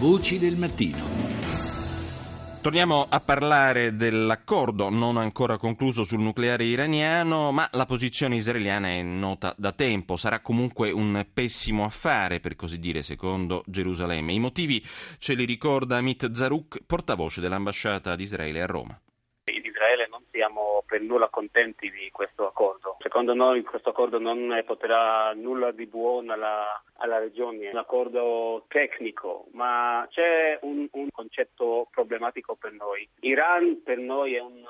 Voci del mattino. Torniamo a parlare dell'accordo non ancora concluso sul nucleare iraniano, ma la posizione israeliana è nota da tempo. Sarà comunque un pessimo affare, per così dire, secondo Gerusalemme. I motivi ce li ricorda Amit Zaruk, portavoce dell'ambasciata di Israele a Roma Israele non siamo per nulla contenti di questo accordo. Secondo noi questo accordo non porterà nulla di buono alla, alla regione, è un accordo tecnico, ma c'è un, un concetto problematico per noi. Iran per noi è un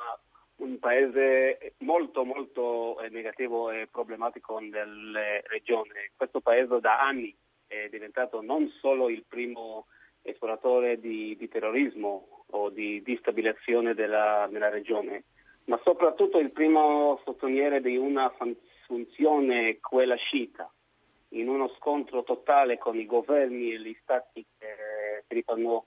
un paese molto molto eh, negativo e problematico nelle regioni. Questo paese da anni è diventato non solo il primo esploratore di, di terrorismo o di destabilizzazione della, della regione, ma soprattutto il primo sottoliere di una funzione quella sciita. In uno scontro totale con i governi e gli stati che ripano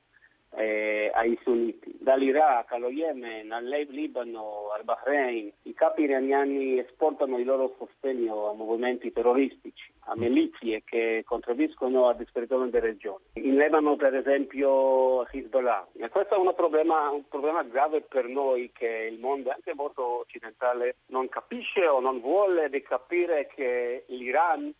eh, ai sunniti. Dall'Iraq allo Yemen, al Libano, al Bahrain, i capi iraniani esportano il loro sostegno a movimenti terroristici, a milizie che contribuiscono alla disperazione delle regioni. In Libano, per esempio, Hezbollah. E questo è un problema, un problema grave per noi che il mondo, anche molto occidentale, non capisce o non vuole di capire che l'Iran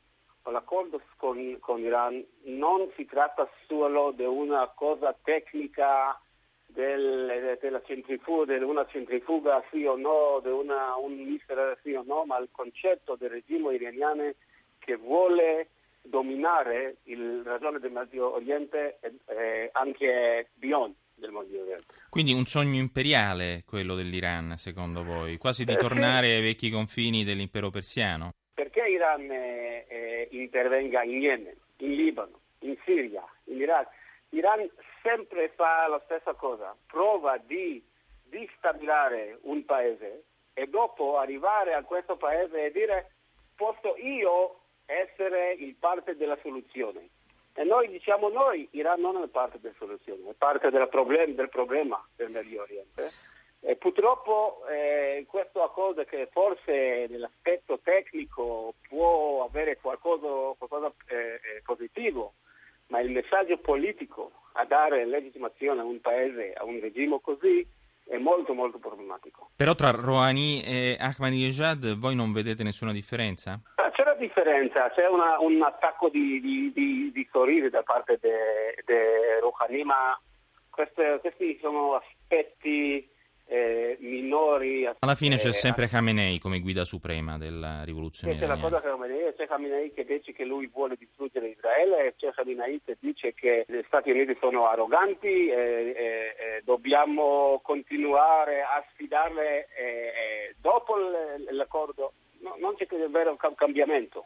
l'accordo con, con l'Iran non si tratta solo di una cosa tecnica del, della centrifuga, di una centrifuga sì o no, di una, un missile sì o no, ma il concetto del regime iraniano che vuole dominare il ragione del Medio Oriente eh, anche beyond del Medio Oriente. Quindi un sogno imperiale quello dell'Iran, secondo voi, quasi di tornare ai vecchi confini dell'impero persiano? Perché l'Iran eh, intervenga in Yemen, in Libano, in Siria, in Iraq? L'Iran sempre fa la stessa cosa, prova di destabilizzare un paese e dopo arrivare a questo paese e dire posso io essere il parte della soluzione. E noi diciamo noi, Iran non è parte della soluzione, è parte del problema del, problema del Medio Oriente. E purtroppo eh, questo accordo che forse nell'aspetto tecnico può avere qualcosa, qualcosa eh, eh, positivo, ma il messaggio politico a dare legittimazione a un paese, a un regime così, è molto molto problematico. Però tra Rouhani e Ahmadinejad voi non vedete nessuna differenza? Ah, c'è una differenza, c'è una, un attacco di, di, di, di sorrisi da parte di Rouhani, ma queste, questi sono aspetti eh, minori. Alla fine c'è sempre Khamenei come guida suprema della rivoluzione c'è la cosa Khamenei, c'è Khamenei che dice che lui vuole distruggere Israele e c'è Khamenei che dice che gli Stati Uniti sono arroganti e, e, e dobbiamo continuare a sfidarle dopo l'accordo. No, non c'è vero cambiamento.